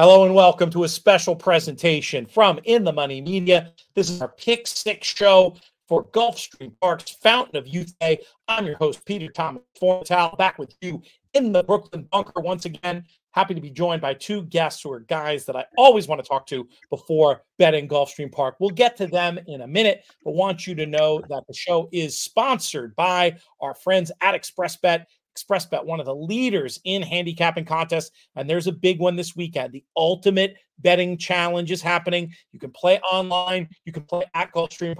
Hello and welcome to a special presentation from In the Money Media. This is our Pick Six show for Gulfstream Park's Fountain of Youth Day. I'm your host, Peter Thomas Fornatale, back with you in the Brooklyn bunker once again. Happy to be joined by two guests who are guys that I always want to talk to before betting Gulfstream Park. We'll get to them in a minute, but want you to know that the show is sponsored by our friends at ExpressBet. ExpressBet, one of the leaders in handicapping contests. And there's a big one this weekend. The Ultimate Betting Challenge is happening. You can play online, you can play at Gulfstream.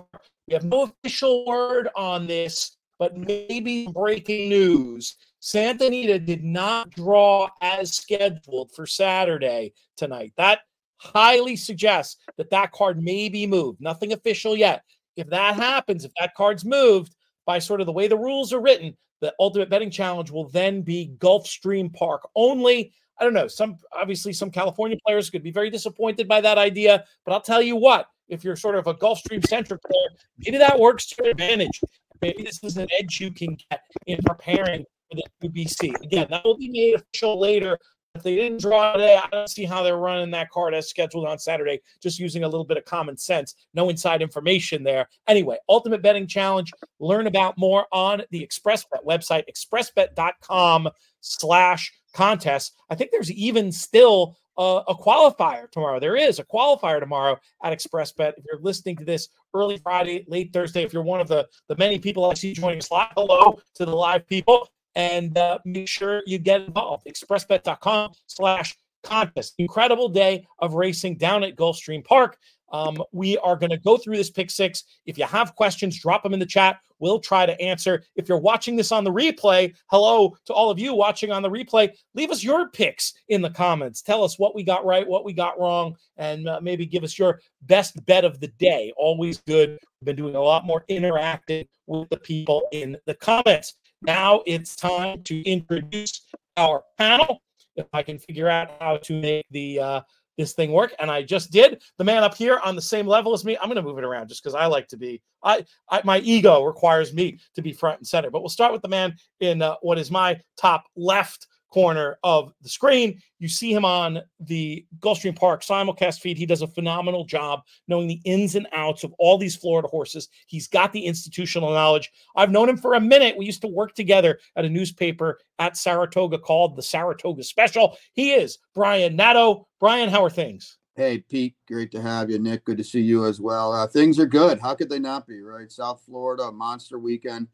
We have no official word on this, but maybe breaking news. Santa Anita did not draw as scheduled for Saturday tonight. That highly suggests that that card may be moved. Nothing official yet. If that happens, if that card's moved by sort of the way the rules are written, the ultimate betting challenge will then be Gulfstream Park only. I don't know. Some obviously some California players could be very disappointed by that idea, but I'll tell you what, if you're sort of a Gulfstream centric player, maybe that works to your advantage. Maybe this is an edge you can get in preparing for the UBC. Again, that will be made official later, if they didn't draw today, I don't see how they're running that card as scheduled on Saturday, just using a little bit of common sense. No inside information there. Anyway, Ultimate Betting Challenge. Learn about more on the ExpressBet website, expressbet.com slash contest. I think there's even still a, a, qualifier tomorrow. There is a qualifier tomorrow at ExpressBet. If you're listening to this early Friday, late Thursday, if you're one of the, the many people I see joining us live, hello to the live people and uh, make sure you get involved. Expressbet.com slash contest. Incredible day of racing down at Gulfstream Park. Um, we are going to go through this pick six. If you have questions, drop them in the chat. We'll try to answer. If you're watching this on the replay, hello to all of you watching on the replay. Leave us your picks in the comments. Tell us what we got right, what we got wrong, and uh, maybe give us your best bet of the day. Always good. We've been doing a lot more interacting with the people in the comments. Now it's time to introduce our panel. If I can figure out how to make the uh, this thing work, and I just did. The man up here on the same level as me. I'm going to move it around just because I like to be. I, I, my ego requires me to be front and center. But we'll start with the man in uh, what is my top left corner of the screen. You see him on the Gulfstream Park simulcast feed. He does a phenomenal job knowing the ins and outs of all these Florida horses. He's got the institutional knowledge. I've known him for a minute. We used to work together at a newspaper at Saratoga called the Saratoga Special. He is Brian Nadeau. Brian, how are things? Hey, Pete, great to have you. Nick, good to see you as well. Uh, things are good. How could they not be, right? South Florida, monster weekend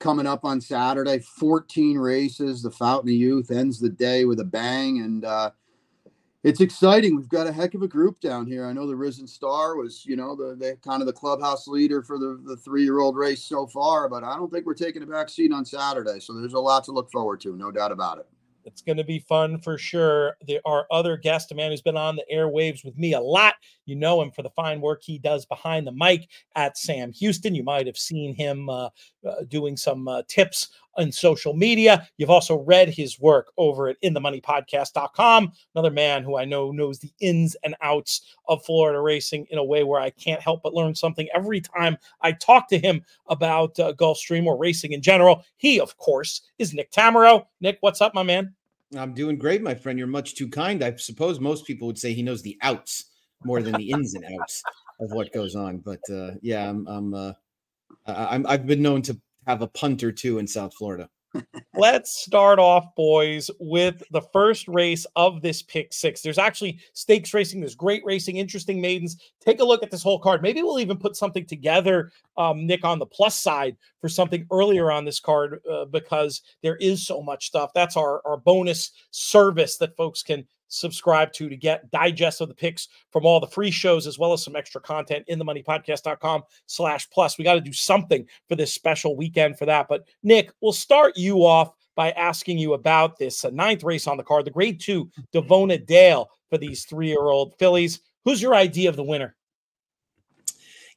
coming up on Saturday. 14 races. The Fountain of Youth ends the day with a bang. And uh, it's exciting. We've got a heck of a group down here. I know the Risen Star was, you know, the, the kind of the clubhouse leader for the, the three year old race so far, but I don't think we're taking a back seat on Saturday. So there's a lot to look forward to, no doubt about it. It's going to be fun for sure. There are other guests, a man who's been on the airwaves with me a lot. You know him for the fine work he does behind the mic at Sam Houston. You might have seen him uh, uh, doing some uh, tips on social media. You've also read his work over at inthemoneypodcast.com. Another man who I know knows the ins and outs of Florida racing in a way where I can't help but learn something every time I talk to him about uh, Gulfstream or racing in general. He, of course, is Nick Tammaro. Nick, what's up, my man? I'm doing great, my friend. You're much too kind. I suppose most people would say he knows the outs more than the ins and outs of what goes on. But uh, yeah, I'm, I'm, uh, I'm, I've been known to have a punt or two in South Florida. Let's start off, boys, with the first race of this pick six. There's actually stakes racing, there's great racing, interesting maidens. Take a look at this whole card. Maybe we'll even put something together, um, Nick, on the plus side for something earlier on this card uh, because there is so much stuff. That's our, our bonus service that folks can subscribe to to get digest of the picks from all the free shows as well as some extra content inthemoneypodcast.com slash plus. We got to do something for this special weekend for that. But nick we'll start you off by asking you about this uh, ninth race on the card the grade two Davona Dale for these three-year-old fillies. Who's your idea of the winner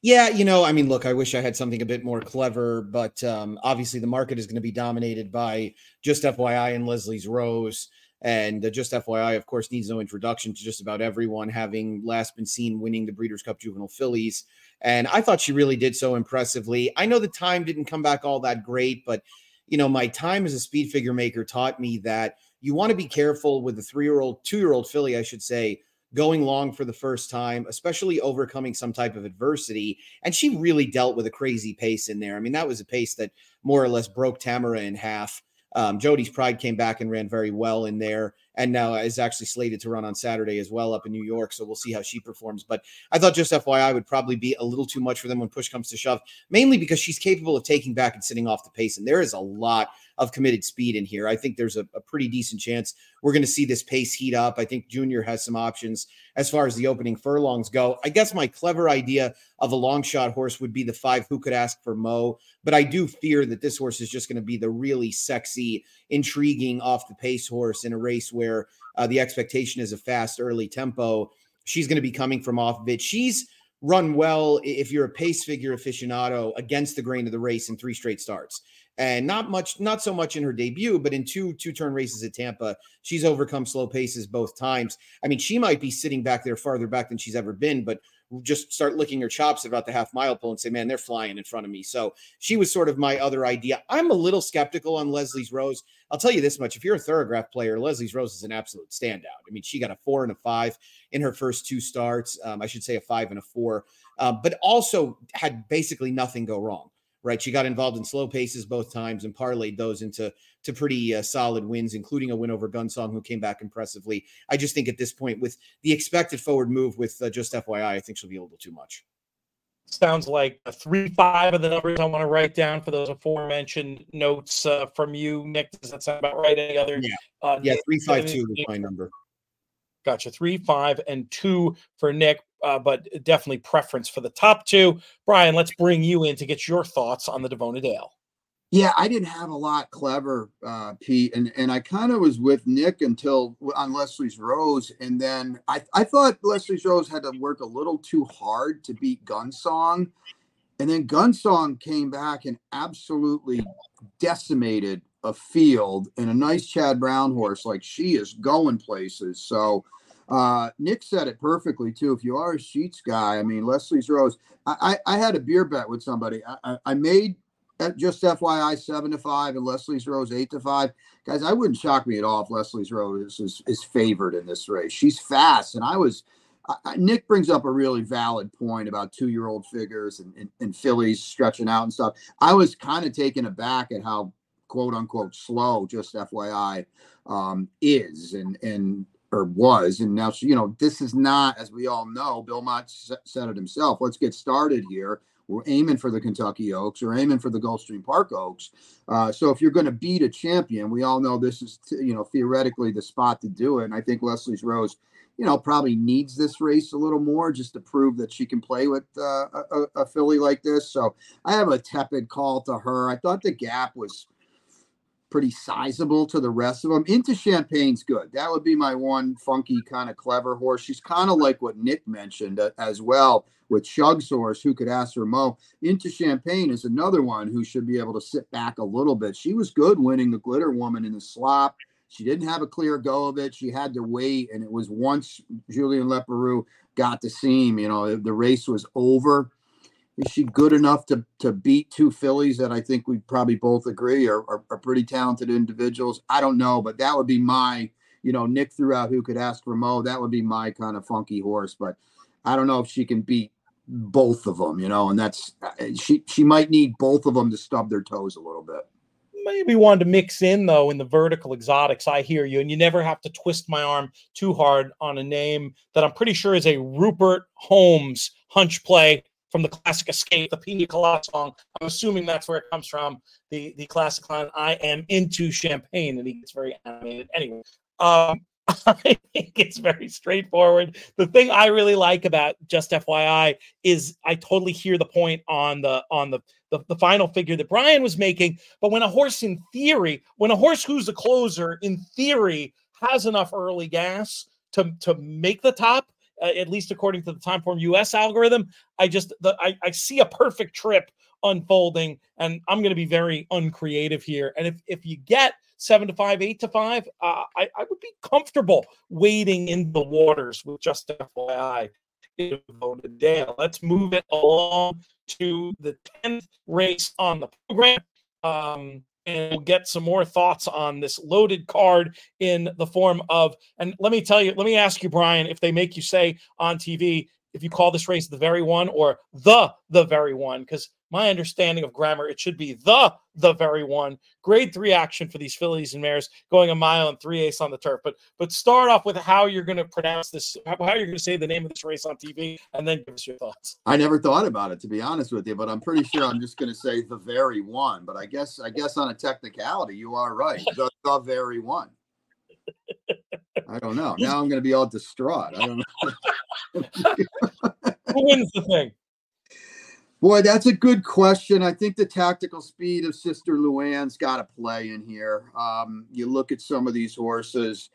yeah, you know, I mean, look, I wish I had something a bit more clever, but um, obviously the market is going to be dominated by just FYI and Leslie's Rose. And uh, just FYI, of course, needs no introduction to just about everyone, having last been seen winning the Breeders' Cup Juvenile Fillies. And I thought she really did so impressively. I know the time didn't come back all that great, but you know, my time as a speed figure maker taught me that you want to be careful with the three year old, two year old filly, I should say, going long for the first time, especially overcoming some type of adversity. And she really dealt with a crazy pace in there. I mean, that was a pace that more or less broke Tamara in half. Um, Jody's Pride came back and ran very well in there, and now is actually slated to run on Saturday as well up in New York. So we'll see how she performs. But I thought just FYI would probably be a little too much for them when push comes to shove, mainly because she's capable of taking back and sitting off the pace, and there is a lot of committed speed in here. I think there's a, a pretty decent chance we're going to see this pace heat up. I think Junior has some options as far as the opening furlongs go. I guess my clever idea of a long shot horse would be the five who could ask for Mo, but I do fear that this horse is just going to be the really sexy, intriguing off the pace horse in a race where uh, the expectation is a fast early tempo. She's going to be coming from off of it. She's run well if you're a pace figure aficionado against the grain of the race in three straight starts and not much, not so much in her debut, but in two two turn races at Tampa, she's overcome slow paces both times. I mean, she might be sitting back there farther back than she's ever been, but just start licking her chops about the half mile pole and say, man, they're flying in front of me. So she was sort of my other idea. I'm a little skeptical on Leslie's Rose. I'll tell you this much: if you're a Thoro-Graph player, Leslie's Rose is an absolute standout. I mean, she got a four and a five in her first two starts. Um, I should say a five and a four, uh, but also had basically nothing go wrong right? She got involved in slow paces both times and parlayed those into to pretty uh, solid wins, including a win over Gunsong, who came back impressively. I just think at this point, with the expected forward move with uh, just FYI, I think she'll be a little too much. Sounds like a three five of the numbers I want to write down for those aforementioned notes uh, from you, Nick. Does that sound about right? Any other? Yeah, uh, yeah, three five two is my number. Gotcha. Three, five, and two for Nick uh, but definitely preference for the top two. Brian, let's bring you in to get your thoughts on the Davona Dale. Yeah, I didn't have a lot clever, uh, Pete, and and I kind of was with Nick until on Leslie's Rose, and then I I thought Leslie's Rose had to work a little too hard to beat Gunsong, and then Gunsong came back and absolutely decimated a field and a nice Chad Brown horse. Like she is going places. So uh, Nick said it perfectly too. If you are a sheets guy, I mean Leslie's Rose. I, I, I had a beer bet with somebody. I, I, made just FYI seven to five and Leslie's Rose eight to five. Guys, I wouldn't shock me at all if Leslie's Rose is, is favored in this race. She's fast, and I was. Nick brings up a really valid point about two-year-old figures and, and, and fillies stretching out and stuff. I was kind of taken aback at how quote unquote slow, just FYI, um, is, and and or was, and now you know this is not, as we all know. Bill Mott said it himself. Let's get started here. We're aiming for the Kentucky Oaks. We're aiming for the Gulfstream Park Oaks. Uh, so if you're going to beat a champion, we all know this is you know theoretically the spot to do it. And I think Leslie's Rose, you know, probably needs this race a little more just to prove that she can play with uh, a, a filly like this. So I have a tepid call to her. I thought the gap was pretty sizable to the rest of them. Into Champagne's good. That would be my one funky kind of clever horse. She's kind of like what Nick mentioned uh, as well with Shug's horse, who could ask her Mo. Into Champagne is another one who should be able to sit back a little bit. She was good winning the Glitter Woman in the slop. She didn't have a clear go of it. She had to wait, and it was once Julien Leparoux got the seam, you know, the race was over is she good enough to to beat two fillies that I think we probably both agree are, are, are, pretty talented individuals? I don't know, but that would be my, you know, Nick threw out who could ask for Mo. That would be my kind of funky horse, but I don't know if she can beat both of them, you know, and that's uh, she she might need both of them to stub their toes a little bit. Maybe wanted to mix in though in the vertical exotics. I hear you, and you never have to twist my arm too hard on a name that I'm pretty sure is a Rupert Holmes hunch play from the classic Escape, the Pina Colada song. I'm assuming that's where it comes from. The the classic line, "I am into champagne," and he gets very animated. Anyway, um, I think it's very straightforward. The thing I really like about just FYI is I totally hear the point on the on the the, the final figure that Brian was making. But when a horse, in theory, when a horse who's a closer, in theory, has enough early gas to to make the top uh, at least according to the Timeform US algorithm. I just the, I, I see a perfect trip unfolding, and I'm going to be very uncreative here. And if if you get seven to five, eight to five, uh, I I would be comfortable wading in the waters with just FYI. Dale. Let's move it along to the 10th race on the program. Um, and we'll get some more thoughts on this loaded card in the form of. And let me tell you, let me ask you, Brian, if they make you say on TV, if you call this race the very one or the the very one, because my understanding of grammar, it should be the the very one. Grade three action for these fillies and mares going a mile and three ace on the turf. But but start off with how you're going to pronounce this, how, how you're going to say the name of this race on TV, and then give us your thoughts. I never thought about it to be honest with you, but I'm pretty sure I'm just going to say the very one. But I guess I guess on a technicality, you are right. The, the very one. I don't know. Now I'm going to be all distraught. I don't know. Who wins the thing? Boy, that's a good question. I think the tactical speed of Sister Luann's got to play in here. Um, you look at some of these horses,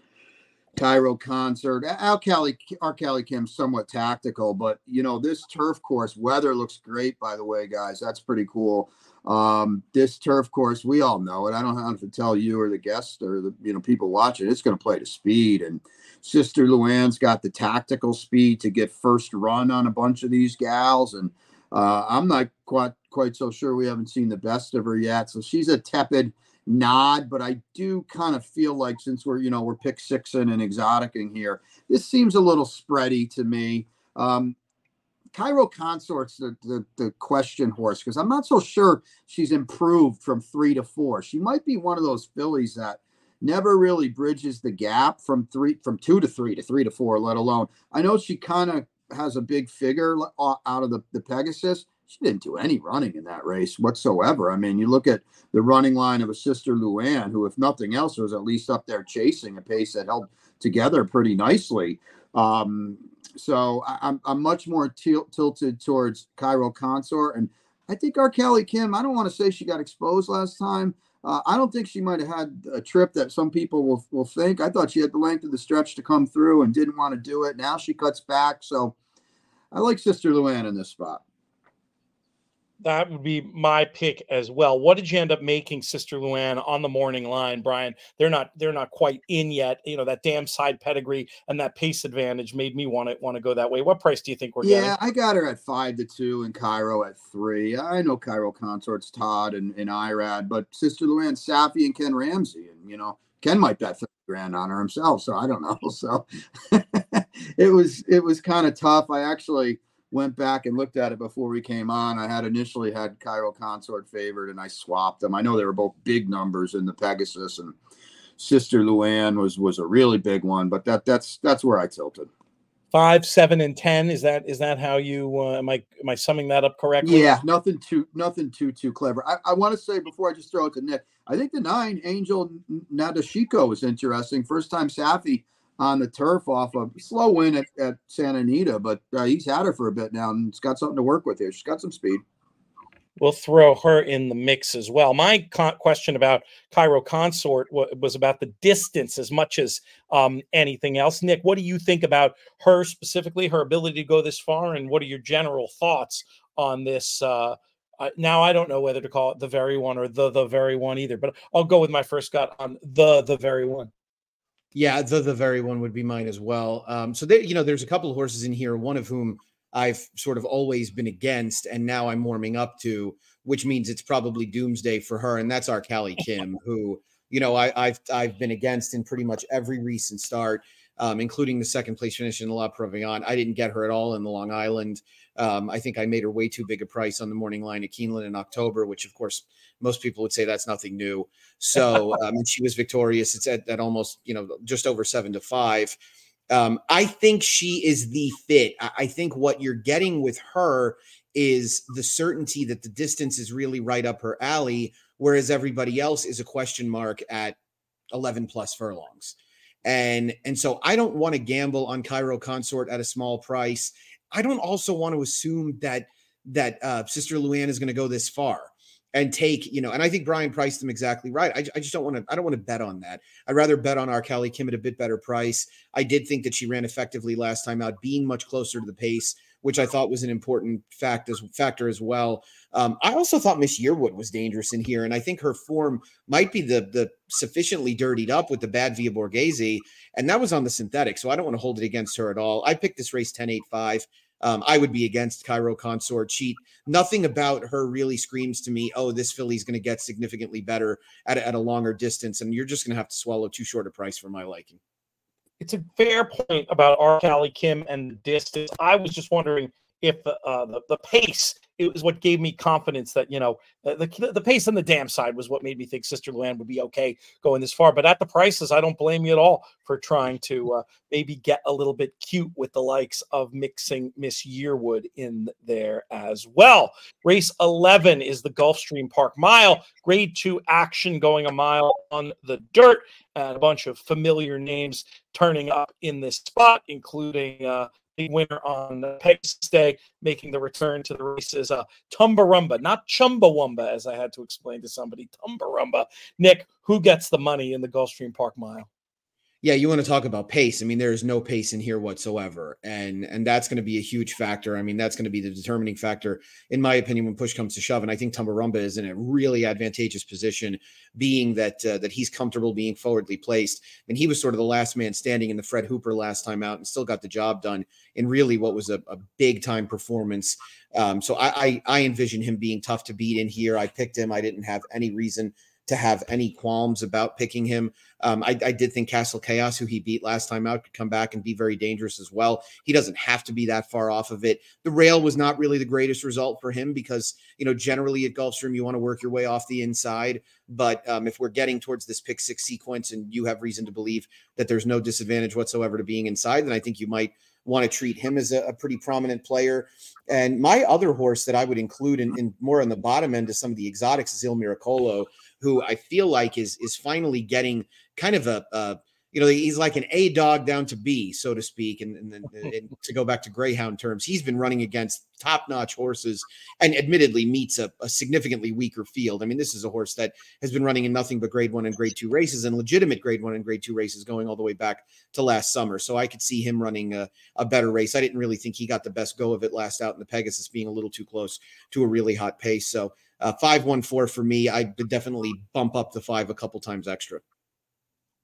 Cairo Consort, Al Cali, our Cali Kim's somewhat tactical, but you know this turf course weather looks great. By the way, guys, that's pretty cool. Um, this turf course, we all know it. I don't have to tell you or the guests or the you know people watching. It's going to play to speed, and Sister Luann's got the tactical speed to get first run on a bunch of these gals and uh, I'm not quite quite so sure we haven't seen the best of her yet. So she's a tepid nod, but I do kind of feel like since we're you know we're pick sixing and exoticing here, this seems a little spready to me. Um, Cairo Consort's the, the, the question horse because I'm not so sure she's improved from three to four. She might be one of those fillies that never really bridges the gap from three from two to three to three to four, let alone. I know she kind of has a big figure out of the, the Pegasus. She didn't do any running in that race whatsoever. I mean, you look at the running line of a sister Luann, who, if nothing else, was at least up there chasing a pace that held together pretty nicely. Um, so I, am I'm, I'm much more til- tilted towards Cairo Consort. And I think our Kelly Kim, I don't want to say she got exposed last time. Uh, I don't think she might have had a trip that some people will, will think. I thought she had the length of the stretch to come through and didn't want to do it. Now she cuts back. So I like Sister Luann in this spot. That would be my pick as well. What did you end up making Sister Luann on the morning line, Brian? They're not they're not quite in yet. You know that dam side pedigree and that pace advantage made me want to want to go that way. What price do you think we're yeah, getting? Yeah, I got her at five to two and Cairo at three. I know Cairo consorts Todd and, and Irad, but Sister Luann, Saffie, and Ken Ramsey, and you know Ken might bet 30 grand on her himself, so I don't know. So it was it was kind of tough. I actually went back and looked at it before we came on. I had initially had Cairo Consort favored, and I swapped them. I know they were both big numbers in the Pegasus, and Sister Luann was was a really big one, but that that's that's where I tilted. Five, seven, and ten. Is that is that how you uh, am I am I summing that up correctly? Yeah, nothing too nothing too too clever. I, I want to say before I just throw it to Nick, I think the nine Angel Nadashiko was interesting. First time Saffie on the turf off a slow win at, at Santa Anita, but uh, he's had her for a bit now and it's got something to work with here. She's got some speed. We'll throw her in the mix as well. My con- question about Cairo Consort w- was about the distance as much as um, anything else. Nick, what do you think about her specifically, her ability to go this far, and what are your general thoughts on this? Uh, uh, now I don't know whether to call it the very one or the the very one either, but I'll go with my first gut on the the very one. Yeah, the the very one would be mine as well. Um, so there, you know, there's a couple of horses in here, one of whom I've sort of always been against, and now I'm warming up to, which means it's probably doomsday for her, and that's our Callie Kim, who you know I, have I've been against in pretty much every recent start, um, including the second place finish in La Prevoyante. I didn't get her at all in the Long Island. Um, I think I made her way too big a price on the morning line at Keeneland in October, which of course most people would say that's nothing new. So, um, and she was victorious. It's at, at almost, you know, just over seven to five. Um, I think she is the fit. I, I think what you're getting with her is the certainty that the distance is really right up her alley, whereas everybody else is a question mark at 11 plus furlongs. And and so I don't want to gamble on Cairo Consort at a small price. I don't also want to assume that that uh, Sister Luann is going to go this far and take, you know, and I think Brian priced them exactly right. I, I just don't want to, I don't want to bet on that. I'd rather bet on our Kelly Kim at a bit better price. I did think that she ran effectively last time out, being much closer to the pace, which I thought was an important fact as factor as well. Um, I also thought Miss Yearwood was dangerous in here, and I think her form might be the the sufficiently dirtied up with the bad Via Borghese, and that was on the synthetic. So I don't want to hold it against her at all. I picked this race 10 8 5. Um, I would be against Cairo Consort. She nothing about her really screams to me, oh, this filly's going to get significantly better at, at a longer distance, and you're just going to have to swallow too short a price for my liking. It's a fair point about our Callie Kim and the distance. I was just wondering if uh, the, the pace it was what gave me confidence that you know the the pace on the dam side was what made me think Sister Luann would be okay going this far. But at the prices, I don't blame you at all for trying to uh, maybe get a little bit cute with the likes of mixing Miss Yearwood in there as well. Race eleven is the Gulfstream Park Mile, Grade Two action going a mile on the dirt, and a bunch of familiar names turning up in this spot, including. Uh, winner on the Pegasus Day, making the return to the races. uh, Tumbarumba, not Chumbawamba, as I had to explain to somebody. Tumbarumba. Nick, who gets the money in the Gulfstream Park Mile? Yeah, you want to talk about pace. I mean, there is no pace in here whatsoever. And and that's going to be a huge factor. I mean, that's going to be the determining factor, in my opinion, when push comes to shove. And I think Tumbarumba is in a really advantageous position, being that uh, that he's comfortable being forwardly placed. And he was sort of the last man standing in the Fred Hooper last time out and still got the job done in really what was a, a big time performance. Um, so I, I I envision him being tough to beat in here. I picked him. I didn't have any reason to have any qualms about picking him. Um, I, I, did think Castle Chaos, who he beat last time out, could come back and be very dangerous as well. He doesn't have to be that far off of it. The rail was not really the greatest result for him because, you know, generally at Gulfstream, you want to work your way off the inside. But um, if we're getting towards this pick six sequence and you have reason to believe that there's no disadvantage whatsoever to being inside, then I think you might want to treat him as a, a, pretty prominent player. And my other horse that I would include in, in more on the bottom end of some of the exotics is Il Miracolo who I feel like is is finally getting kind of a, a you know, he's like an A dog down to B, so to speak. And, and, and to go back to Greyhound terms, he's been running against top notch horses and admittedly meets a, a, significantly weaker field. I mean, this is a horse that has been running in nothing but grade one and grade two races and legitimate grade one and grade two races going all the way back to last summer. So I could see him running a, a better race. I didn't really think he got the best go of it last out in the Pegasus, being a little too close to a really hot pace. So uh, 514 for me. I would definitely bump up the five a couple times extra.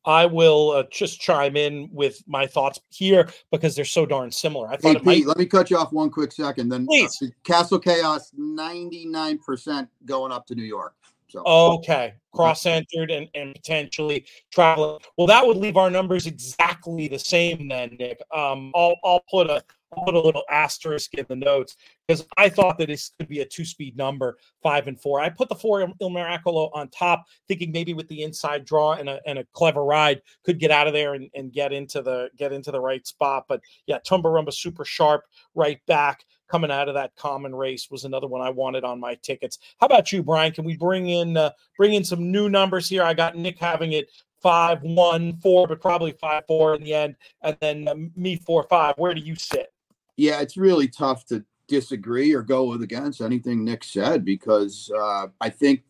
I will uh, just chime in with my thoughts here because they're so darn similar. I thought hey, Pete, might... let me cut you off one quick second. Then, uh, please, uh, Castle Chaos, ninety nine percent going up to New York. So okay, cross entered and, and potentially traveling. Well, that would leave our numbers exactly the same then, Nick. Um, I'll I'll put a I'll put a little asterisk in the notes because I thought that this could be a two-speed number, five and four. I put the four Il Miracolo on top, thinking maybe with the inside draw and a, and a clever ride could get out of there and, and get into the get into the right spot. But yeah, Tumbarumba super sharp right back coming out of that common race was another one I wanted on my tickets. How about you, Brian? Can we bring in uh, bring in some new numbers here? I got Nick having it five one four, but probably five four in the end, and then uh, me four five. Where do you sit? Yeah, it's really tough to disagree or go with against anything Nick said because uh, I think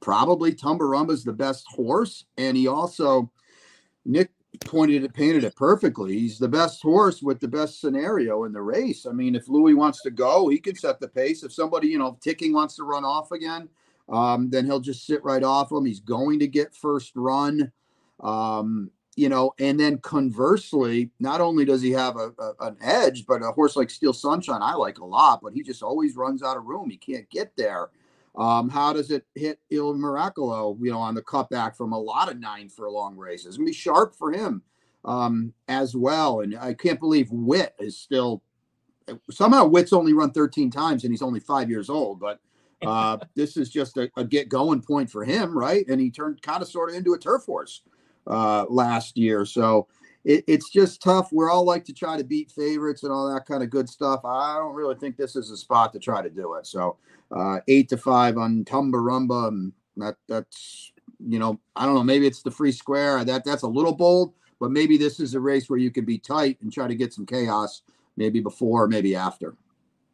probably Tumbarumba is the best horse, and he also Nick pointed it, painted it perfectly. He's the best horse with the best scenario in the race. I mean, if Louis wants to go, he can set the pace. If somebody, you know, ticking wants to run off again, um, then he'll just sit right off him. He's going to get first run. Um, you know, and then conversely, not only does he have a, a, an edge, but a horse like Steel Sunshine, I like a lot, but he just always runs out of room. He can't get there. Um, how does it hit Il Miracolo, you know, on the cutback from a lot of nine furlong races? It's gonna be sharp for him um, as well. And I can't believe Wit is still somehow Wit's only run 13 times and he's only five years old, but uh, this is just a, a, get going point for him, right? And he turned kind of sort of into a turf horse uh, last year. So it, it's just tough. We're all like to try to beat favorites and all that kind of good stuff. I don't really think this is a spot to try to do it. So uh, eight to five on Tumbarumba, and that that's you know I don't know. Maybe it's the free square. That that's a little bold, but maybe this is a race where you can be tight and try to get some chaos, maybe before, maybe after.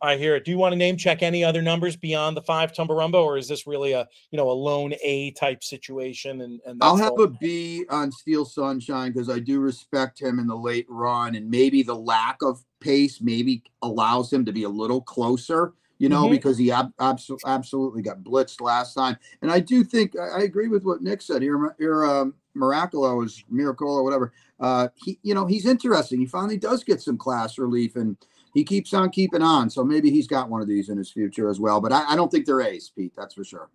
I hear it. Do you want to name check any other numbers beyond the five Tumbarumba, or is this really a you know a lone A type situation? And, and I'll have all- a B on Steel Sunshine because I do respect him in the late run, and maybe the lack of pace maybe allows him to be a little closer. You know, mm-hmm. because he ab- abso- absolutely got blitzed last time, and I do think I, I agree with what Nick said here. Here, um, Miracolo is Miracle or whatever. Uh, he, you know, he's interesting. He finally does get some class relief and he keeps on keeping on. So maybe he's got one of these in his future as well. But I, I don't think they're A's, Pete. That's for sure.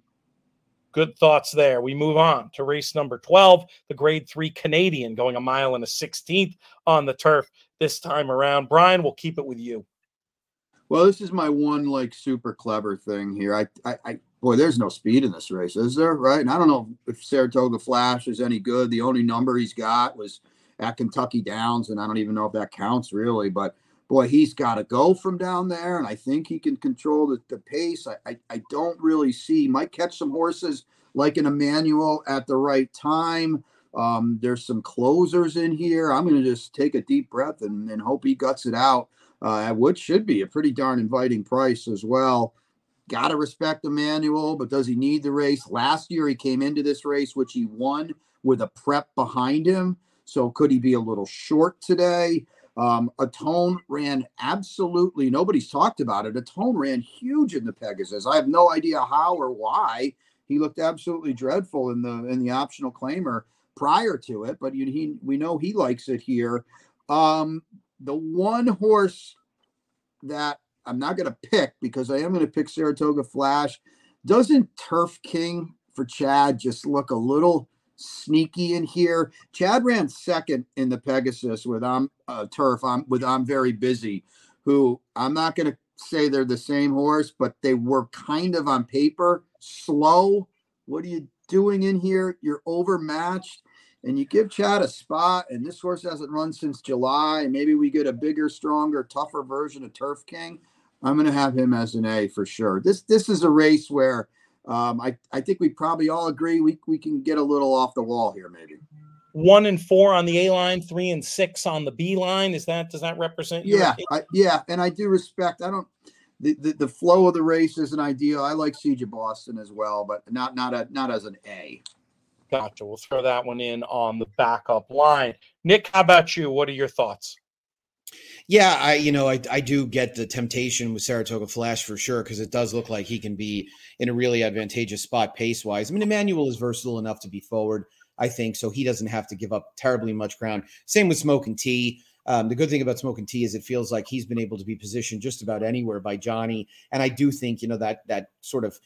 Good thoughts there. We move on to race number 12, the grade three Canadian going a mile and a 16th on the turf this time around. Brian, we'll keep it with you. Well, this is my one like super clever thing here. I, I, I boy, there's no speed in this race, is there? Right? And I don't know if Saratoga Flash is any good. The only number he's got was at Kentucky Downs, and I don't even know if that counts really. But boy, he's got to go from down there, and I think he can control the, the pace. I, I, I don't really see. Might catch some horses like an Emmanuel at the right time. Um, there's some closers in here. I'm going to just take a deep breath and, and hope he guts it out uh, at should be a pretty darn inviting price as well. Got to respect Emmanuel, but does he need the race? Last year, he came into this race, which he won with a prep behind him. So could he be a little short today? Um, Atone ran absolutely, nobody's talked about it. Atone ran huge in the Pegasus. I have no idea how or why. He looked absolutely dreadful in the in the optional claimer prior to it, but he we know he likes it here. Um, the one horse that I'm not going to pick because I am going to pick Saratoga Flash. Doesn't Turf King for Chad just look a little sneaky in here? Chad ran second in the Pegasus with I'm uh, Turf. I'm with I'm very busy. Who I'm not going to say they're the same horse, but they were kind of on paper slow. What are you doing in here? You're overmatched and you give Chad a spot, and this horse hasn't run since July. Maybe we get a bigger, stronger, tougher version of Turf King. I'm going to have him as an A for sure. This this is a race where um, I I think we probably all agree we we can get a little off the wall here, maybe. One and four on the A line, three and six on the B line. Is that does that represent? Yeah, I, yeah, and I do respect. I don't. The, the, the flow of the race isn't ideal. I like Siege of Boston as well, but not not a not as an A. Gotcha. We'll throw that one in on the backup line. Nick, how about you? What are your thoughts? Yeah, I you know I I do get the temptation with Saratoga Flash for sure because it does look like he can be in a really advantageous spot pace wise. I mean, Emmanuel is versatile enough to be forward, I think, so he doesn't have to give up terribly much ground. Same with Smoke and Tea. Um, the good thing about Smoke and Tea is it feels like he's been able to be positioned just about anywhere by Johnny, and I do think you know that that sort of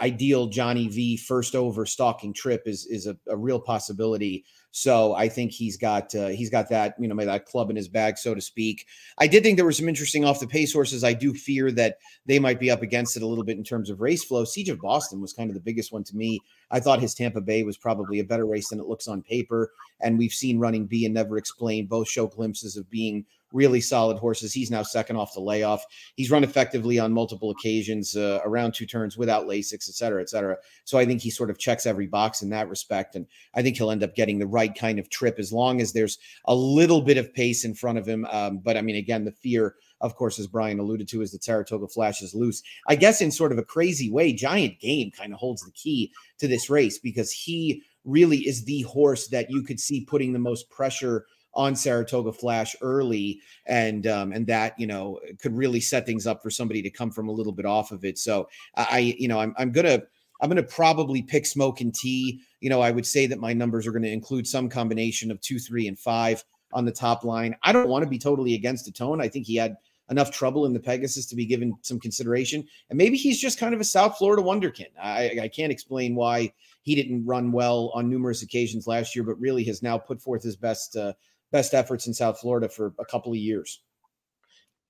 ideal Johnny V first over stalking trip is is a, a real possibility. So I think he's got uh, he's got that you know that club in his bag, so to speak. I did think there were some interesting off the pace horses. I do fear that they might be up against it a little bit in terms of race flow. Siege of Boston was kind of the biggest one to me. I thought his Tampa Bay was probably a better race than it looks on paper, and we've seen running B and Never Explained both show glimpses of being really solid horses. He's now second off the layoff. He's run effectively on multiple occasions uh, around two turns without Lasix, et cetera, et cetera. So I think he sort of checks every box in that respect. And I think he'll end up getting the right kind of trip as long as there's a little bit of pace in front of him. Um, but I mean, again, the fear, of course, as Brian alluded to, is the Saratoga Flash is loose. I guess in sort of a crazy way, Giant Game kind of holds the key to this race because he really is the horse that you could see putting the most pressure on Saratoga Flash early, and um, and that you know could really set things up for somebody to come from a little bit off of it. So I, you know, I'm I'm gonna I'm gonna probably pick Smoke and Tea. You know, I would say that my numbers are going to include some combination of two, three, and five on the top line. I don't want to be totally against Atone. I think he had enough trouble in the Pegasus to be given some consideration. And maybe he's just kind of a South Florida wonderkin. I, I can't explain why he didn't run well on numerous occasions last year, but really has now put forth his best uh, best efforts in South Florida for a couple of years.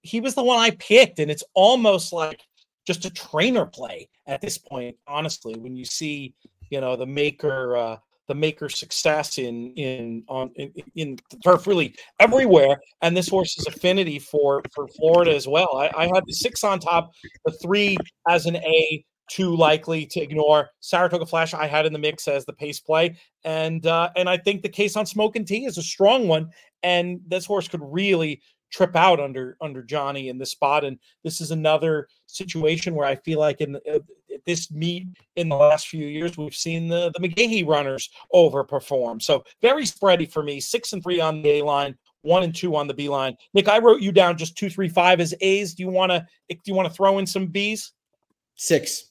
He was the one I picked, and it's almost like just a trainer play at this point. Honestly, when you see, you know, the maker, uh, the maker success in in on in, in the turf really everywhere, and this horse's affinity for for Florida as well. I, I had the six on top, the three as an A, too likely to ignore. Saratoga Flash I had in the mix as the pace play, and uh, and I think the case on Smoke and Tea is a strong one, and this horse could really trip out under under Johnny in this spot. And this is another situation where I feel like in uh, this meet in the last few years we've seen the the McGaughey runners overperform. So very spready for me. Six and three on the A line. One and two on the B line. Nick, I wrote you down just two, three, five as A's. Do you want to? Do you want to throw in some B's? Six.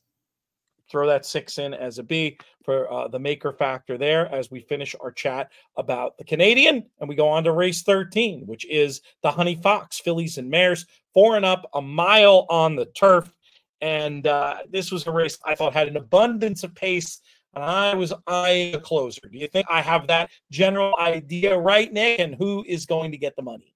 Throw that six in as a B for uh, the maker factor there as we finish our chat about the Canadian. And we go on to race 13, which is the Honey Fox, fillies and mares, four and up, a mile on the turf. And uh, this was a race I thought had an abundance of pace. And I was eyeing a closer. Do you think I have that general idea right, Nick? And who is going to get the money?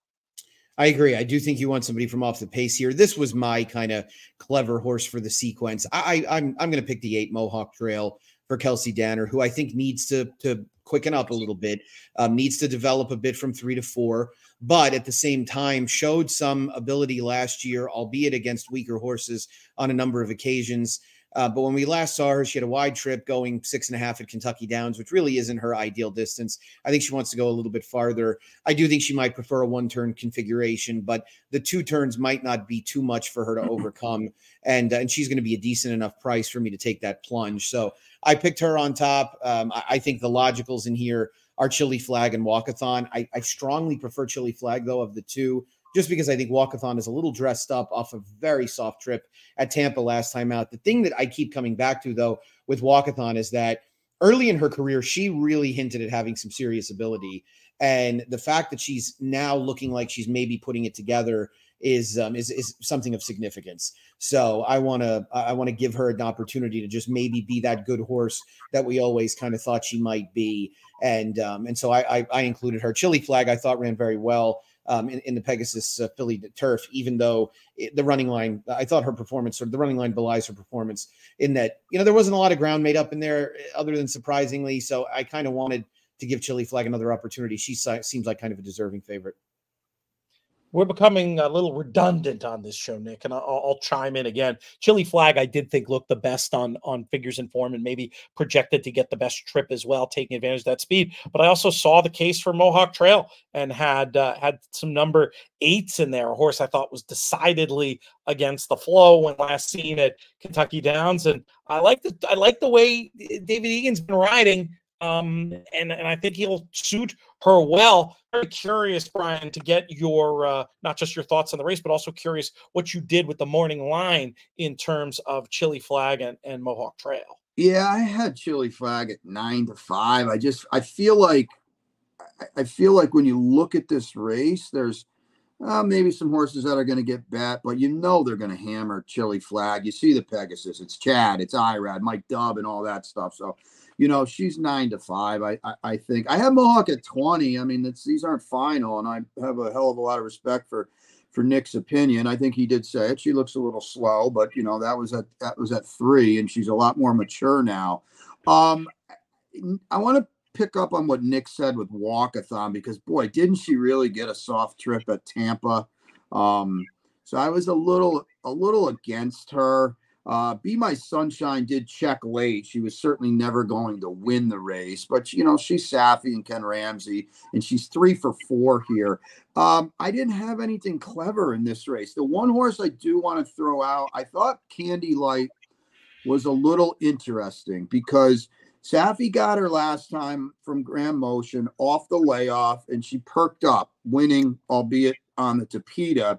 I agree. I do think you want somebody from off the pace here. This was my kind of clever horse for the sequence. I, I am I'm, I'm going to pick the eight Mohawk Trail for Kelsey Danner, who I think needs to to quicken up a little bit, um, needs to develop a bit from three to four, but at the same time showed some ability last year, albeit against weaker horses on a number of occasions. Uh, but when we last saw her, she had a wide trip going six and a half at Kentucky Downs, which really isn't her ideal distance. I think she wants to go a little bit farther. I do think she might prefer a one turn configuration, but the two turns might not be too much for her to overcome. And, uh, and she's going to be a decent enough price for me to take that plunge. So I picked her on top. Um, I, I, think the logicals in here are Chili Flag and Walkathon. I, I strongly prefer Chili Flag, though, of the two just because I think Walkathon is a little dressed up off a very soft trip at Tampa last time out. The thing that I keep coming back to, though, with Walkathon is that early in her career, she really hinted at having some serious ability. And the fact that she's now looking like she's maybe putting it together is um, is is something of significance. So I want to I want to give her an opportunity to just maybe be that good horse that we always kind of thought she might be. And um, and so I, I I included her. Chili Flag I thought ran very well um, in, in, the Pegasus uh, Philly turf, even though it, the running line, I thought her performance or the running line belies her performance in that, you know, there wasn't a lot of ground made up in there uh, other than surprisingly. So I kind of wanted to give Chili Flag another opportunity. She seems like kind of a deserving favorite we're becoming a little redundant on this show, Nick, and I'll, I'll, chime in again. Chili Flag, I did think looked the best on on figures and form, and maybe projected to get the best trip as well, taking advantage of that speed. But I also saw the case for Mohawk Trail and had uh, had some number eights in there. A horse I thought was decidedly against the flow when last seen at Kentucky Downs, and I like the I like the way David Egan's been riding. Um, and and I think he'll suit her well. Very curious, Brian, to get your uh, not just your thoughts on the race, but also curious what you did with the morning line in terms of Chili Flag and, and Mohawk Trail. Yeah, I had Chili Flag at nine to five. I just I feel like I feel like when you look at this race, there's uh, maybe some horses that are going to get bet, but you know they're going to hammer Chili Flag. You see the Pegasus, it's Chad, it's Irad, Mike Dubb, and all that stuff. So you know, she's nine to five. I, I, I think I have Mohawk at 20. I mean, these aren't final, and I have a hell of a lot of respect for for Nick's opinion. I think he did say it. She looks a little slow, but you know, that was at that was at three, and she's a lot more mature now. Um, I want to pick up on what Nick said with Walkathon because boy, didn't she really get a soft trip at Tampa? Um, so I was a little a little against her. Uh, Be My Sunshine did check late. She was certainly never going to win the race, but you know she's Saffie and Ken Ramsey, and she's three for four here. Um, I didn't have anything clever in this race. The one horse I do want to throw out, I thought Candy Light was a little interesting because Saffie got her last time from Graham Motion off the layoff, and she perked up, winning, albeit on the Tapeta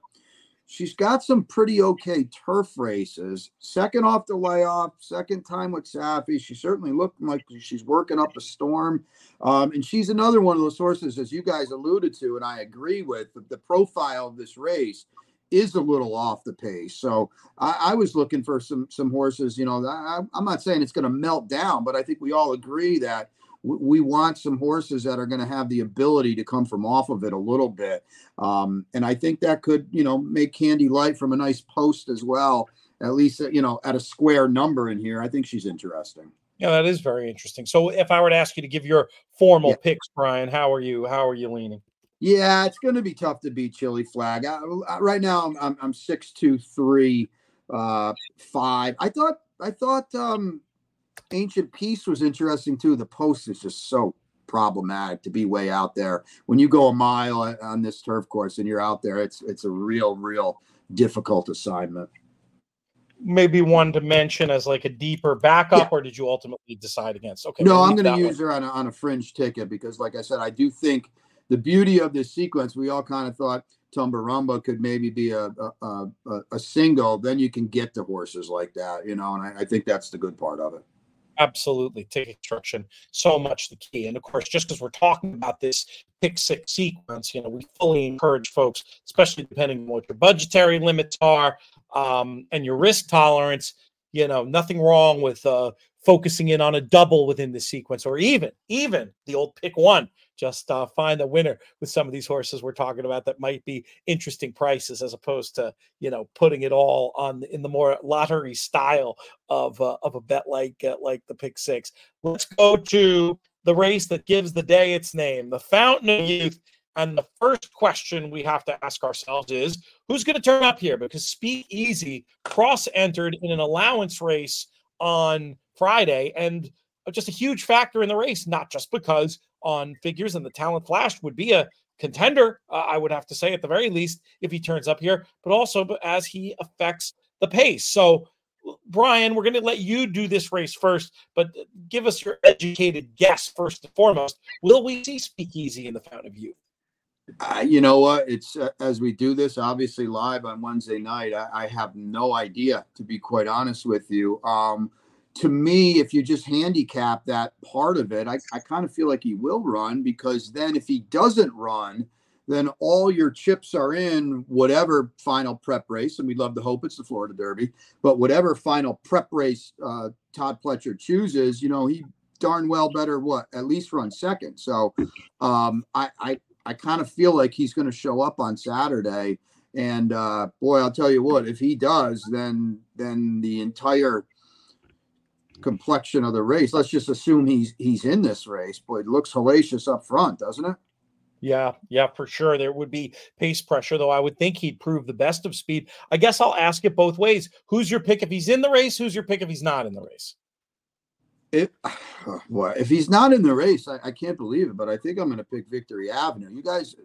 she's got some pretty okay turf races. Second off the layoff, second time with Saffie. She certainly looked like she's working up a storm. Um, and she's another one of those horses, as you guys alluded to, and I agree with the, the profile of this race is a little off the pace. So I, I was looking for some some horses. You know, I, I'm not saying it's going to melt down, but I think we all agree that we want some horses that are going to have the ability to come from off of it a little bit. Um, and I think that could, you know, make Candy Light from a nice post as well, at least, you know, at a square number in here. I think she's interesting. Yeah, that is very interesting. So if I were to ask you to give your formal yeah. picks, Brian, how are you, how are you leaning? Yeah, it's going to be tough to beat Chili Flag. I, I, right now, I'm, I'm, I'm six, two, three, uh, five. I thought, I thought, um, Ancient Peace was interesting too. The post is just so problematic to be way out there. When you go a mile on this turf course and you're out there, it's it's a real, real difficult assignment. Maybe one to mention as like a deeper backup, yeah. or did you ultimately decide against? Okay, no, I'm going to use one. her on a, on a fringe ticket because, like I said, I do think the beauty of this sequence. We all kind of thought Tumbarumba could maybe be a a, a a, single, then you can get to horses like that, you know, and I, I think that's the good part of it. Absolutely. Ticket construction, so much the key. And of course, just because we're talking about this pick six sequence, you know, we fully encourage folks, especially depending on what your budgetary limits are um, and your risk tolerance, you know, nothing wrong with uh, focusing in on a double within the sequence or even, even the old pick one just uh, find the winner with some of these horses we're talking about that might be interesting prices as opposed to you know putting it all on in the more lottery style of uh, of a bet like uh, like the pick six. Let's go to the race that gives the day its name the fountain of youth. And the first question we have to ask ourselves is who's going to turn up here? Because speak easy cross entered in an allowance race on friday and just a huge factor in the race not just because on figures, and the talent flash would be a contender, uh, I would have to say, at the very least, if he turns up here, but also as he affects the pace. So, Brian, we're going to let you do this race first, but uh, give us your educated guess first and foremost. Will we see Speakeasy in the Fountain of Youth? Uh, you know what? It's uh, as we do this, obviously live on Wednesday night. I, I, have no idea, to be quite honest with you. Um, to me, if you just handicap that part of it, I, I kind of feel like he will run because then if he doesn't run, then all your chips are in whatever final prep race, and we'd love to hope it's the Florida Derby, but whatever final prep race uh, Todd Pletcher chooses, you know, he darn well better what at least run second. So um, I I, I kind of feel like he's going to show up on Saturday, and uh, boy, I'll tell you what, if he does, then then the entire complexion of the race. Let's just assume he's he's in this race, but it looks hellacious up front, doesn't it? Yeah, yeah, for sure. There would be pace pressure, though. I would think he'd prove the best of speed. I guess I'll ask it both ways. Who's your pick if he's in the race? Who's your pick if he's not in the race? If well, if he's not in the race, I, I can't believe it, but I think I'm going to pick Victory Avenue. You guys,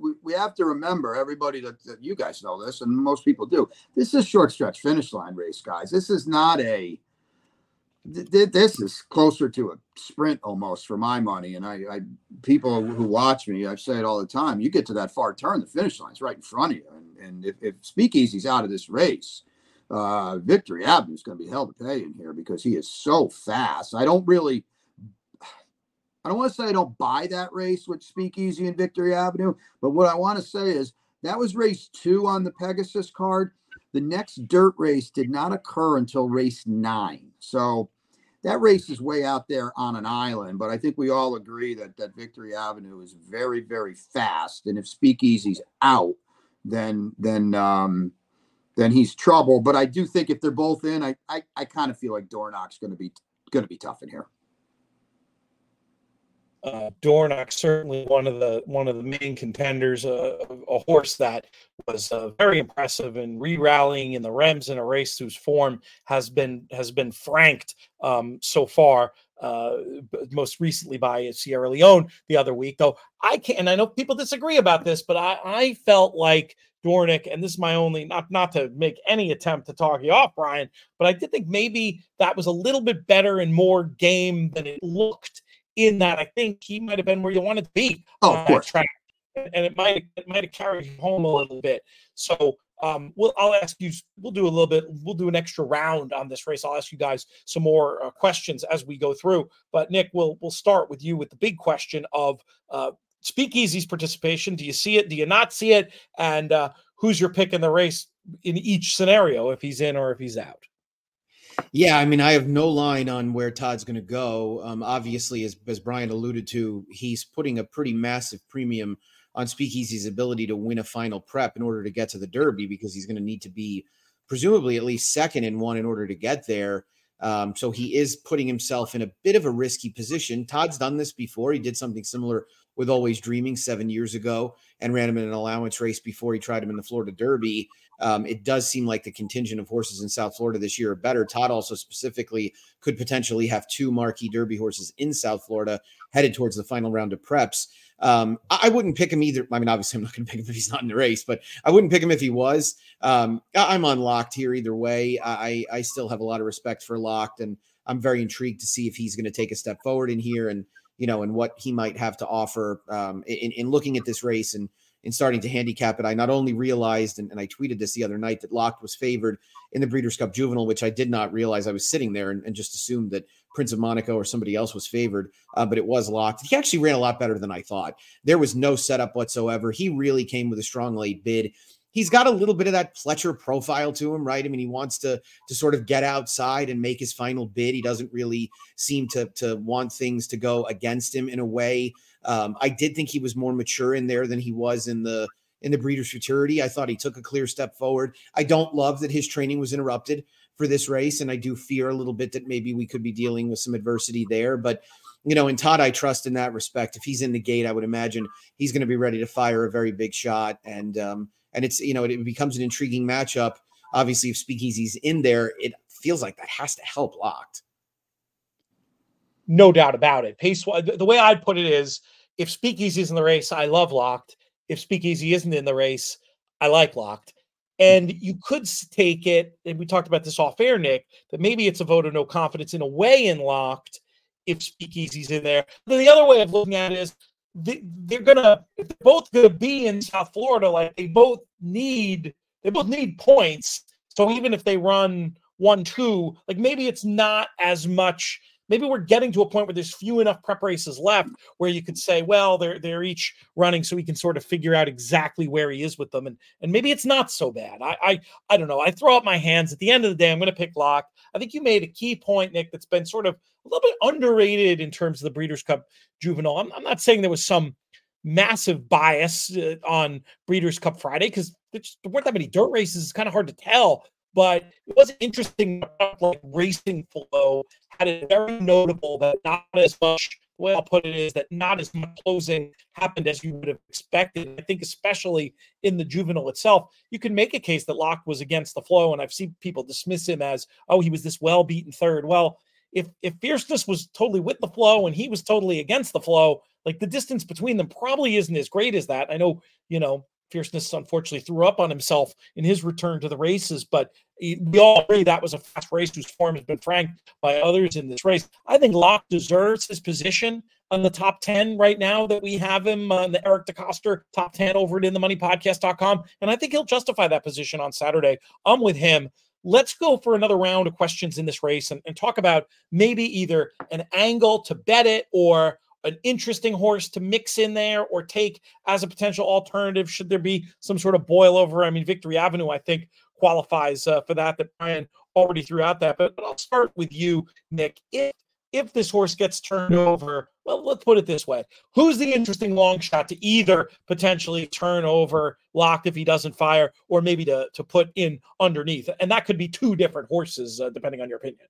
we, we have to remember everybody that, that you guys know this, and most people do. This is short stretch finish line race, guys. This is not a this is closer to a sprint almost for my money. And I, I, people who watch me, I say it all the time. You get to that far turn, the finish line's right in front of you. And, and if, if Speakeasy's out of this race, uh, Victory Avenue is going to be hell to pay in here because he is so fast. I don't really, I don't want to say I don't buy that race with Speakeasy and Victory Avenue, but what I want to say is that was race two on the Pegasus card. The next dirt race did not occur until race nine. So that race is way out there on an island, but I think we all agree that that Victory Avenue is very, very fast. And if Speakeasy's out, then then um then he's trouble. But I do think if they're both in, I I, I kind of feel like Dornoch's gonna be gonna be tough in here uh, Dornoch certainly one of the one of the main contenders, uh, a horse that was uh, very impressive in re-rallying in the Rems in a race whose form has been has been franked um, so far. Uh, most recently by Sierra Leone the other week, though I can and I know people disagree about this, but I, I felt like Dornoch, and this is my only not not to make any attempt to talk you off, Brian, but I did think maybe that was a little bit better and more game than it looked in that I think he might have been where you wanted to be. Oh, of course. Track. And it might it might have carried him home a little bit. So um, we'll I'll ask you. We'll do a little bit. We'll do an extra round on this race. I'll ask you guys some more uh, questions as we go through. But Nick, we'll we'll start with you with the big question of uh, Speakeasy's participation. Do you see it? Do you not see it? And uh, who's your pick in the race in each scenario if he's in or if he's out? Yeah, I mean, I have no line on where Todd's going to go. Um, obviously, as, as Brian alluded to, he's putting a pretty massive premium on Speakeasy's ability to win a final prep in order to get to the Derby because he's going to need to be presumably at least second in one in order to get there. Um, so he is putting himself in a bit of a risky position. Todd's done this before. He did something similar with Always Dreaming seven years ago and ran him in an allowance race before he tried him in the Florida Derby. Um, it does seem like the contingent of horses in South Florida this year are better. Todd also specifically could potentially have two marquee Derby horses in South Florida headed towards the final round of preps. Um, I, wouldn't pick him either. I mean, obviously, I'm not going to pick him if he's not in the race, but I wouldn't pick him if he was. Um, I'm unlocked here either way. I, I still have a lot of respect for Locked, and I'm very intrigued to see if he's going to take a step forward in here and you know, and what he might have to offer um, in, in looking at this race and in starting to handicap it. I not only realized, and, and I tweeted this the other night, that Locked was favored in the Breeders' Cup Juvenile, which I did not realize. I was sitting there and, and just assumed that Prince of Monaco or somebody else was favored, uh, but it was locked. He actually ran a lot better than I thought. There was no setup whatsoever. He really came with a strong late bid he's got a little bit of that Pletcher profile to him, right? I mean, he wants to to sort of get outside and make his final bid. He doesn't really seem to to want things to go against him in a way. Um, I did think he was more mature in there than he was in the in the Breeders' Futurity. I thought he took a clear step forward. I don't love that his training was interrupted for this race, and I do fear a little bit that maybe we could be dealing with some adversity there. But you know, in Todd, I trust in that respect. If he's in the gate, I would imagine he's going to be ready to fire a very big shot, and um, and it's you know it, becomes an intriguing matchup. Obviously, if Speakeasy's in there, it feels like that has to help Locked. No doubt about it. Pace. The way I'd put it is, if Speakeasy's in the race, I love Locked. If Speakeasy isn't in the race, I like Locked. And you could take it, and we talked about this off air, Nick, that maybe it's a vote of no confidence in a way in Locked if Speakeasy's in there. Then the other way of looking at it is they're gonna they're both gonna be in South Florida. Like they both need they both need points. So even if they run one two, like maybe it's not as much maybe we're getting to a point where there's few enough prep races left where you could say, well, they're they're each running, so we can sort of figure out exactly where he is with them, and and maybe it's not so bad. I I, I don't know. I throw up my hands. At the end of the day, I'm going to pick Locked. I think you made a key point, Nick, that's been sort of a little bit underrated in terms of the Breeders' Cup Juvenile. I'm, I'm not saying there was some massive bias uh, on Breeders' Cup Friday because there weren't that many dirt races. It's kind of hard to tell but it was interesting like racing flow had it very notable that not as much the way I'll put it is that not as much closing happened as you would have expected. I think especially in the juvenile itself, you can make a case that Locked was against the flow, and I've seen people dismiss him as, oh, he was this well beaten third. Well, if if fierceness was totally with the flow and he was totally against the flow, like the distance between them probably isn't as great as that. I know, you know, Fierceness unfortunately threw up on himself in his return to the races, but we all agree that was a fast race whose form has been franked by others in this race. I think Locked deserves his position on the top 10 right now that we have him on the Eric DeCoster top 10 over at inthemoneypodcast.com. And I think he'll justify that position on Saturday. I'm with him. Let's go for another round of questions in this race and, and talk about maybe either an angle to bet it or an interesting horse to mix in there or take as a potential alternative should there be some sort of boil over. I mean victory avenue i think qualifies uh, for that that brian already threw out that. But, but i'll start with you nick. If if this horse gets turned over well let's put it this way. Who's the interesting long shot to either potentially turn over locked if he doesn't fire or maybe to to put in underneath? And that could be two different horses uh, depending on your opinion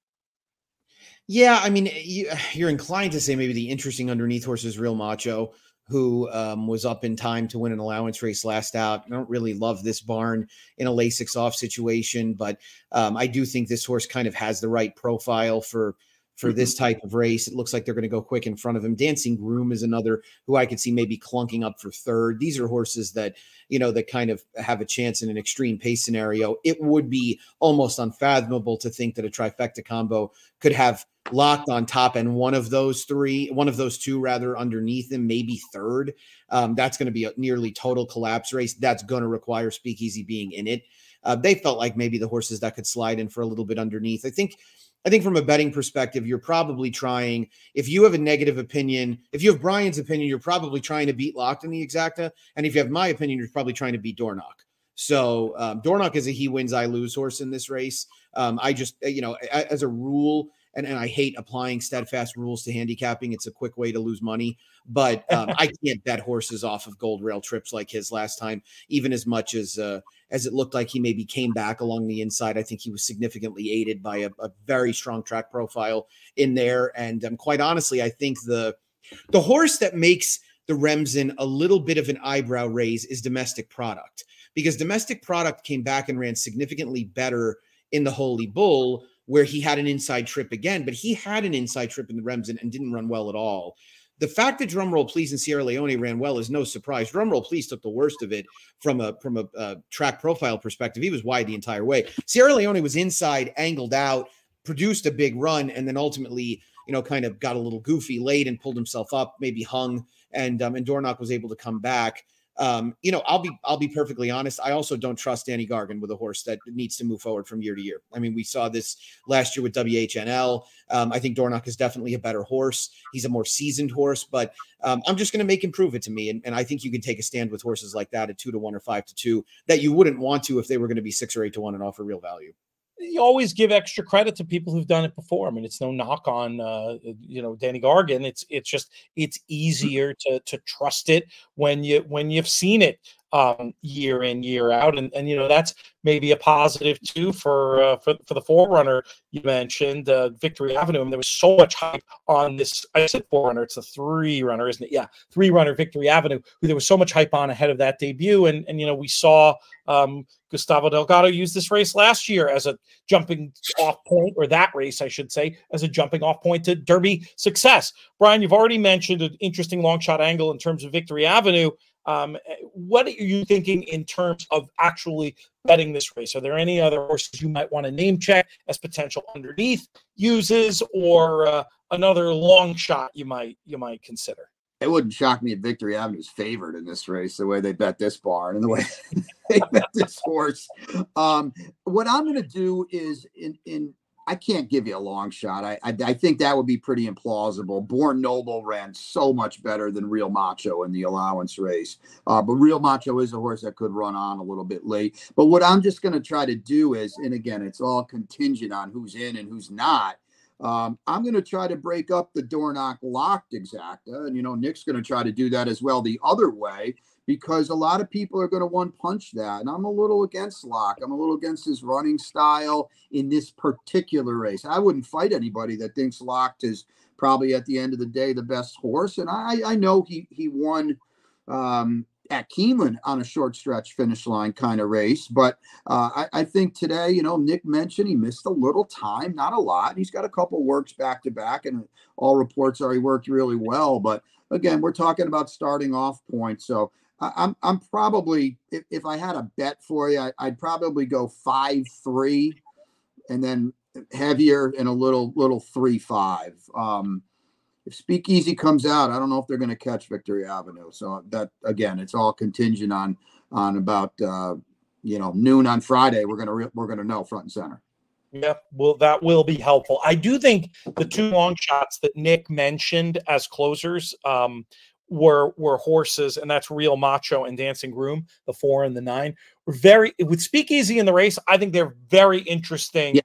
yeah, I mean, you, are inclined to say maybe the interesting underneath horse is Real Macho, who um, was up in time to win an allowance race last out. I don't really love this barn in a Lasix off situation, but um, I do think this horse kind of has the right profile for for mm-hmm. this type of race. It looks like they're going to go quick in front of him. Dancing Groom is another who I could see maybe clunking up for third. These are horses that, you know, that kind of have a chance in an extreme pace scenario. It would be almost unfathomable to think that a trifecta combo could have locked on top and one of those three, one of those two rather underneath him, maybe third. Um, that's going to be a nearly total collapse race. That's going to require Speakeasy being in it. Uh, they felt like maybe the horses that could slide in for a little bit underneath. I think I think from a betting perspective, you're probably trying, if you have a negative opinion, if you have Brian's opinion, you're probably trying to beat Locked in the exacta. And if you have my opinion, you're probably trying to beat Dornoch. So um, is a he wins, I lose horse in this race. Um, I just, you know, as a rule, and, and I hate applying steadfast rules to handicapping. It's a quick way to lose money. But um, I can't bet horses off of gold rail trips like his last time, even as much as uh, as it looked like he maybe came back along the inside. I think he was significantly aided by a, a very strong track profile in there. And um, quite honestly, I think the the horse that makes the Remsen a little bit of an eyebrow raise is domestic product because domestic product came back and ran significantly better in the Holy Bull where he had an inside trip again, but he had an inside trip in the Remsen and didn't run well at all. The fact that drumroll please and Sierra Leone ran well is no surprise. Drumroll please took the worst of it from a from a uh, track profile perspective. He was wide the entire way. Sierra Leone was inside, angled out, produced a big run, and then ultimately, you know, kind of got a little goofy late and pulled himself up, maybe hung, and um, and Dornoch was able to come back. Um, you know, I'll be I'll be perfectly honest. I also don't trust Danny Gargan with a horse that needs to move forward from year to year. I mean, we saw this last year with WHNL. Um, I think Dornoch is definitely a better horse. He's a more seasoned horse, but um, I'm just going to make him prove it to me. And, and I think you can take a stand with horses like that at two to one or five to two that you wouldn't want to if they were going to be six or eight to one and offer real value you always give extra credit to people who've done it before. I mean, it's no knock on uh, you know Danny Gargan. It's it's just it's mm. easier to to trust it when you when you've seen it um, year in year out, and and you know that's maybe a positive too for uh, for for the forerunner you mentioned, uh, Victory Avenue. Mean, there was so much hype on this. I said forerunner, it's a three runner, isn't it? Yeah, three runner Victory Avenue. Who there was so much hype on ahead of that debut, and and you know we saw um, Gustavo Delgado use this race last year as a jumping off point, or that race, I should say, as a jumping off point to Derby success. Brian, you've already mentioned an interesting long shot angle in terms of Victory Avenue. Um, what are you thinking in terms of actually betting this race? Are there any other horses you might want to name check as potential underneath uses, or uh, another long shot you might you might consider? It wouldn't shock me if Victory Avenue's favored in this race, the way they bet this barn and the way they bet this horse. Um, what I'm going to do is in in I can't give you a long shot. I, I, I think that would be pretty implausible. Born Noble ran so much better than Real Macho in the allowance race, uh, but Real Macho is a horse that could run on a little bit late. But what I'm just going to try to do is, and again, it's all contingent on who's in and who's not. Um, I'm going to try to break up the Dornoch locked exacta, and you know Nick's going to try to do that as well the other way because a lot of people are going to one punch that. And I'm a little against Locked. I'm a little against his running style in this particular race. I wouldn't fight anybody that thinks Locked is probably at the end of the day the best horse. And I, I know he he won um, at Keeneland on a short stretch finish line kind of race. But uh, I, I, think today, you know, Nick mentioned he missed a little time, not a lot. He's got a couple works back to back, and all reports are he worked really well. But again, we're talking about starting off points. So I'm I'm probably if, if I had a bet for you, I, would probably go five three, and then heavier and a little little three five. Um, if Speakeasy comes out, I don't know if they're going to catch Victory Avenue. So that again, it's all contingent on on about uh, you know noon on Friday. We're gonna re- we're gonna know front and center. Yeah, well, that will be helpful. I do think the two long shots that Nick mentioned as closers, um, were were horses, and that's Real Macho and Dancing Groom, the four and the nine. Were very with Speakeasy in the race. I think they're very interesting. Yeah.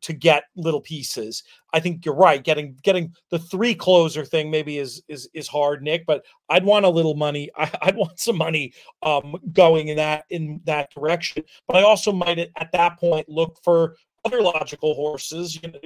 To get little pieces, I think you're right. Getting getting the three closer thing maybe is is is hard, Nick. But I'd want a little money. I, would want some money um, going in that in that direction. But I also might at that point look for other logical horses. You know,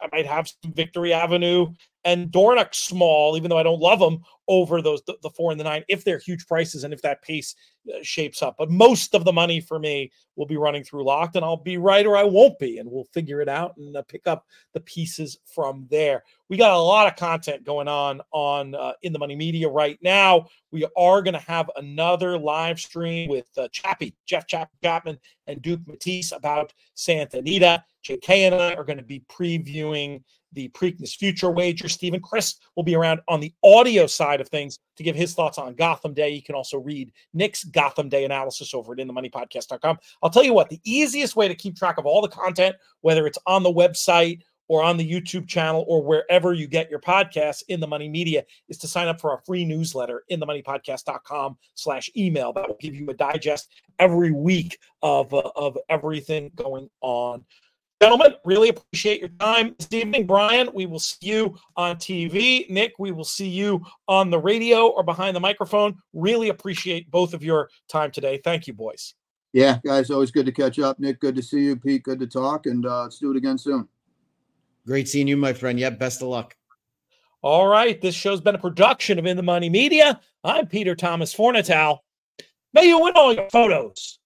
I might have some Victory Avenue and Dornoch small, even though I don't love them over those the, the, four and the nine if they're huge prices and if that pace uh, shapes up. But most of the money for me will be running through locked, and I'll be right or I won't be, and we'll figure it out and uh, pick up the pieces from there. We got a lot of content going on on uh, in the money media right now. We are going to have another live stream with uh, Chappie, Jeff Chap- Chapman, and Duke Matisse about Santa Anita. JK and I are going to be previewing the Preakness Future Wager. Steven Crist will be around on the audio side of things to give his thoughts on Gotham Day. You can also read Nick's Gotham Day analysis over at InTheMoneyPodcast.com. I'll tell you what, the easiest way to keep track of all the content, whether it's on the website or on the YouTube channel or wherever you get your podcasts in the money media is to sign up for our free newsletter inthemoneypodcast.com slash email. That will give you a digest every week of, uh, of everything going on Gentlemen, really appreciate your time this evening. Brian, we will see you on TV. Nick, we will see you on the radio or behind the microphone. Really appreciate both of your time today. Thank you, boys. Yeah, guys, always good to catch up. Nick, good to see you. Pete, good to talk. And uh, let's do it again soon. Great seeing you, my friend. Yep, best of luck. All right. This show's been a production of In the Money Media. I'm Peter Thomas Fornatale. May you win all your photos